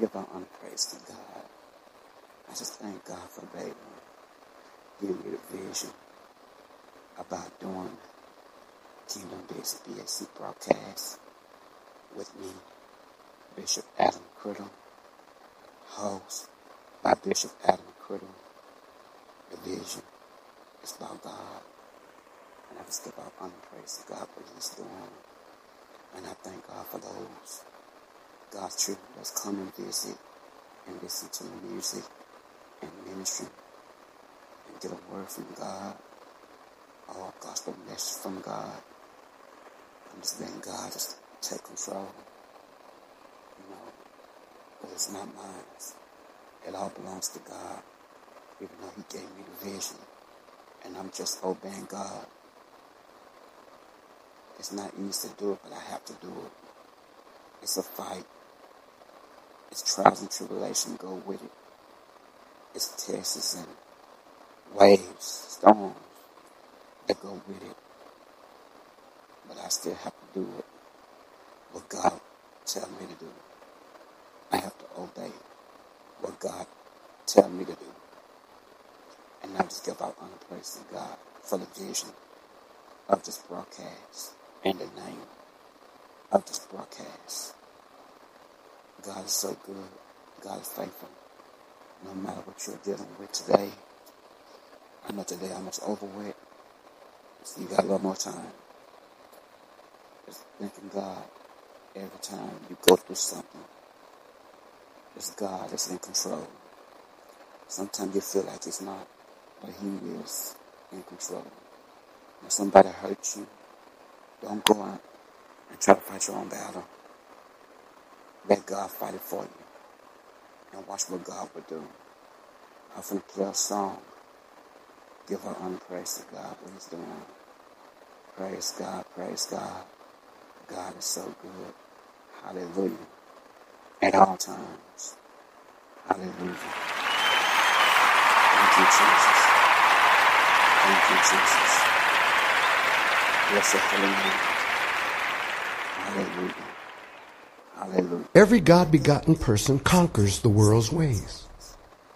Give our honor praise to God. I just thank God for baby giving me the vision about doing Kingdom Based BAC broadcast with me, Bishop Adam Criddle, host by Bishop Adam Criddle. The vision is about God. And I just give our honor praise to God for what He's doing. And I thank God for those God's children that's come and visit and listen to the music and ministry and get a word from God or a gospel message from God. I'm just letting God just take control. You know, but it's not mine. It all belongs to God, even though He gave me the vision. And I'm just obeying God. It's not easy to do it, but I have to do it. It's a fight. It's trials and tribulation go with it. It's tests and waves, storms that go with it. But I still have to do it. What God tell me to do. I have to obey what God tell me to do. And I just give out honor praise to God for the vision of this broadcast and the name of this broadcast. God is so good. God is faithful. No matter what you're dealing with today, I know today I'm much over with. So you got a little more time. Just thanking God every time you go through something. It's God that's in control. Sometimes you feel like it's not, but He is in control. When somebody hurts you, don't go out and try to fight your own battle. Let God fight it for you. And watch what God will do. I'm going to play a song. Give our honor praise to God what He's doing. Praise God, praise God. God is so good. Hallelujah. At all times. Hallelujah. Thank you, Jesus. Thank you, Jesus. Bless the holy name. Hallelujah. Every God begotten person conquers the world's ways.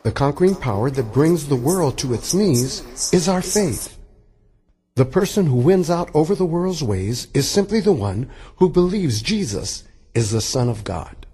The conquering power that brings the world to its knees is our faith. The person who wins out over the world's ways is simply the one who believes Jesus is the Son of God.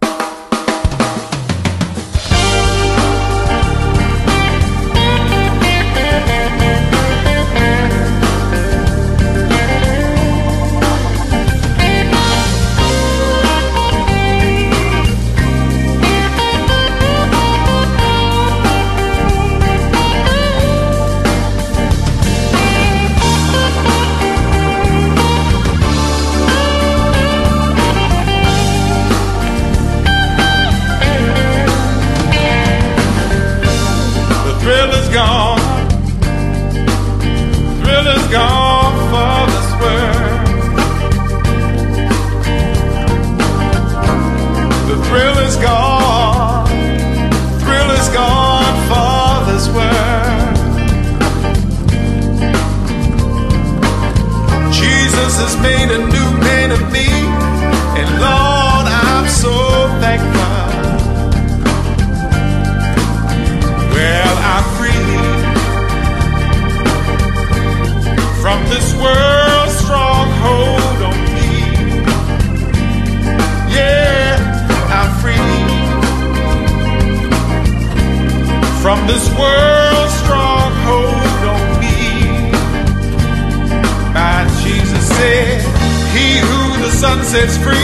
Sets free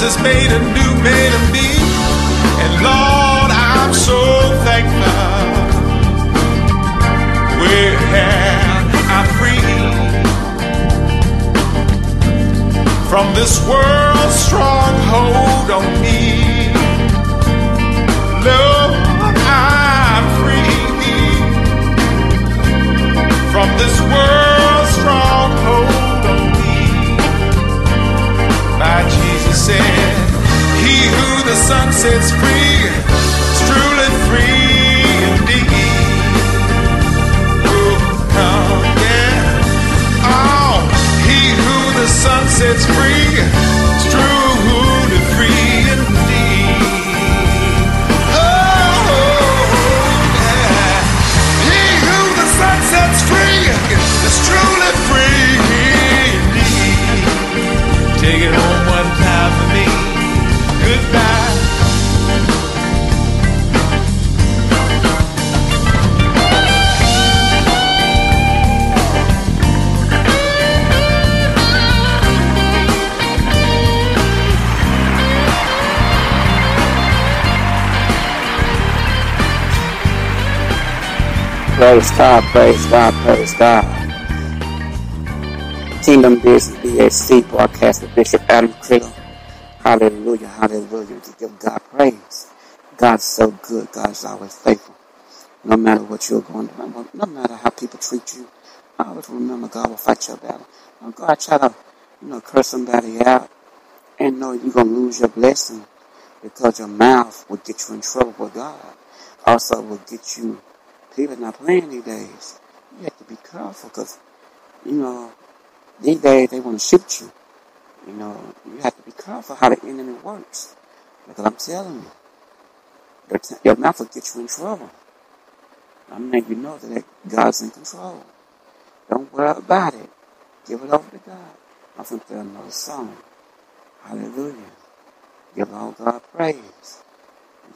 Jesus has made a new man of me. And Lord, I'm so thankful. Well, I'm free from this world's stronghold on me. Lord, I'm free from this world's stronghold on me. Jesus said, He who the Son sets free is truly free Praise God, praise God, praise God. Kingdom Business BAC broadcast with Bishop Adam Criddle. Hallelujah, hallelujah. To give God praise. God's so good. God's always faithful. No matter what you're going through, no- matter how people treat you, always remember God will fight your battle. Don't go out try to, you know, curse somebody out and know you're going to lose your blessing because your mouth will get you in trouble with God. Also will get you, people not playing these days. You have to be careful because, you know, these days they want to shoot you. You know, you have to be careful how the enemy works. Because I'm telling you, your, your mouth will get you in trouble. I'm letting you know that God's in control. Don't worry about it. Give it over to God. I'm going to play another song. Hallelujah. Give all God praise.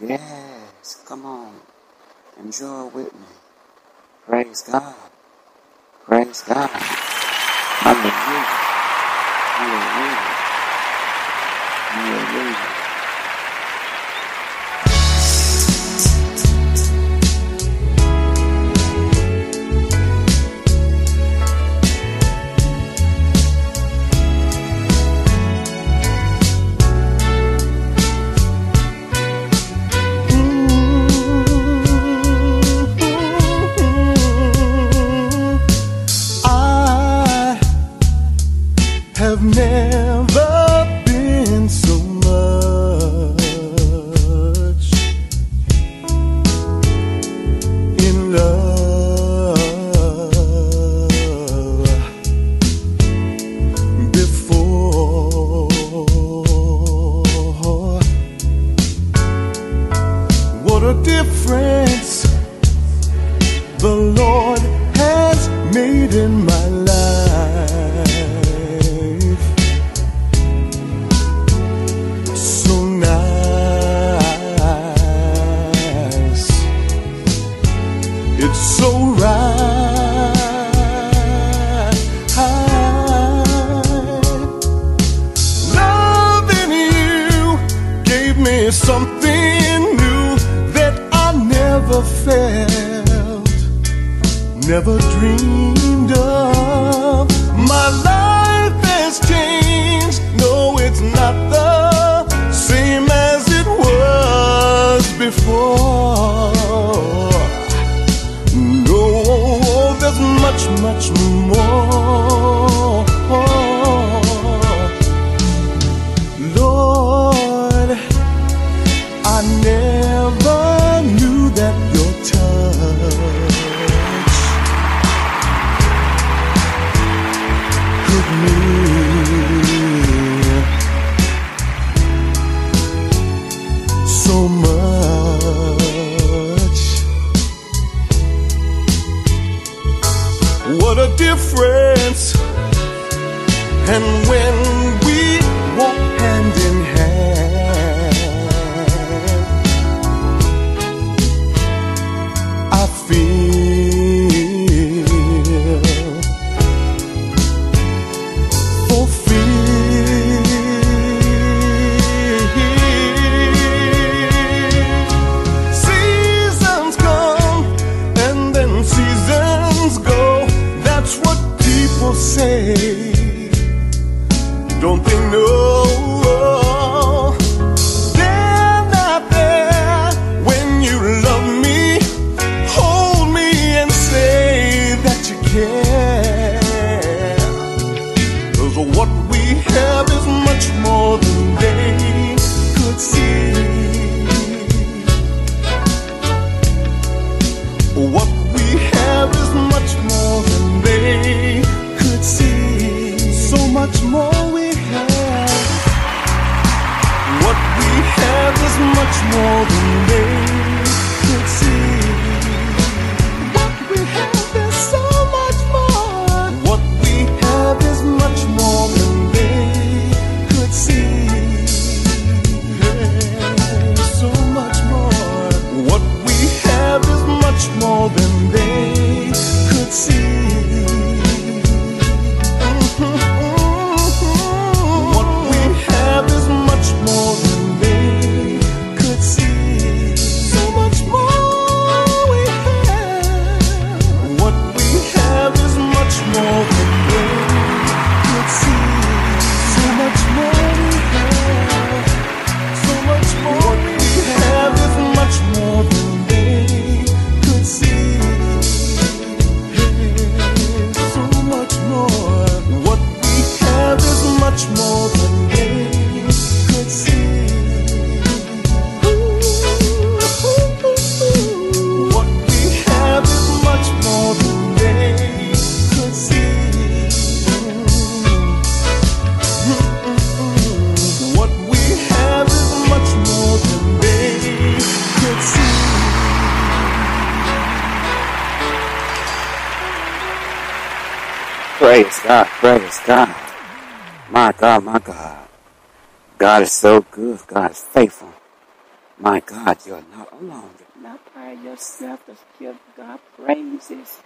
Yes, come on. Enjoy with me. Praise God. Praise God. Hallelujah. Hallelujah. Hallelujah. Gave something new that I never felt, never dreamed of. My life has changed. No, it's not the same as it was before. No, there's much, much more. Praise God, praise God. My God, my God. God is so good. God is faithful. My God, you're not alone. Not by yourself. Just give God praises.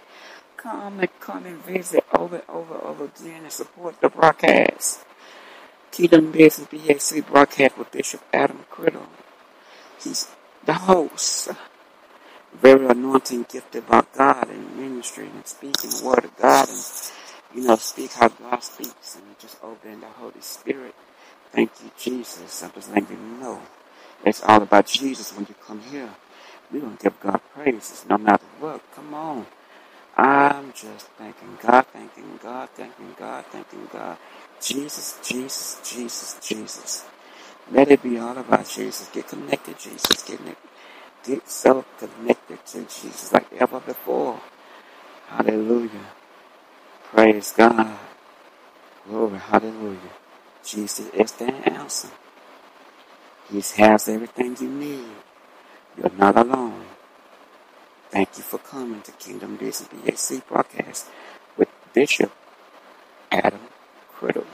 Come and come and visit over and over and over again and support the broadcast. Kingdom Business BAC broadcast with Bishop Adam Criddle. He's the host. Very anointing, gifted by God in ministry and speaking the word of God and you know, speak how God speaks and just obeying the Holy Spirit. Thank you, Jesus. I'm just letting you know. It's all about Jesus when you come here. We're going to give God praises no matter what. Come on. I'm just thanking God, thanking God, thanking God, thanking God. Jesus, Jesus, Jesus, Jesus. Let it be all about Jesus. Get connected, Jesus. Get, get so connected to Jesus like ever before. Hallelujah. Praise God. Glory, hallelujah. Jesus is the answer. He has everything you need. You're not alone. Thank you for coming to Kingdom Business BAC broadcast with Bishop Adam Criddle.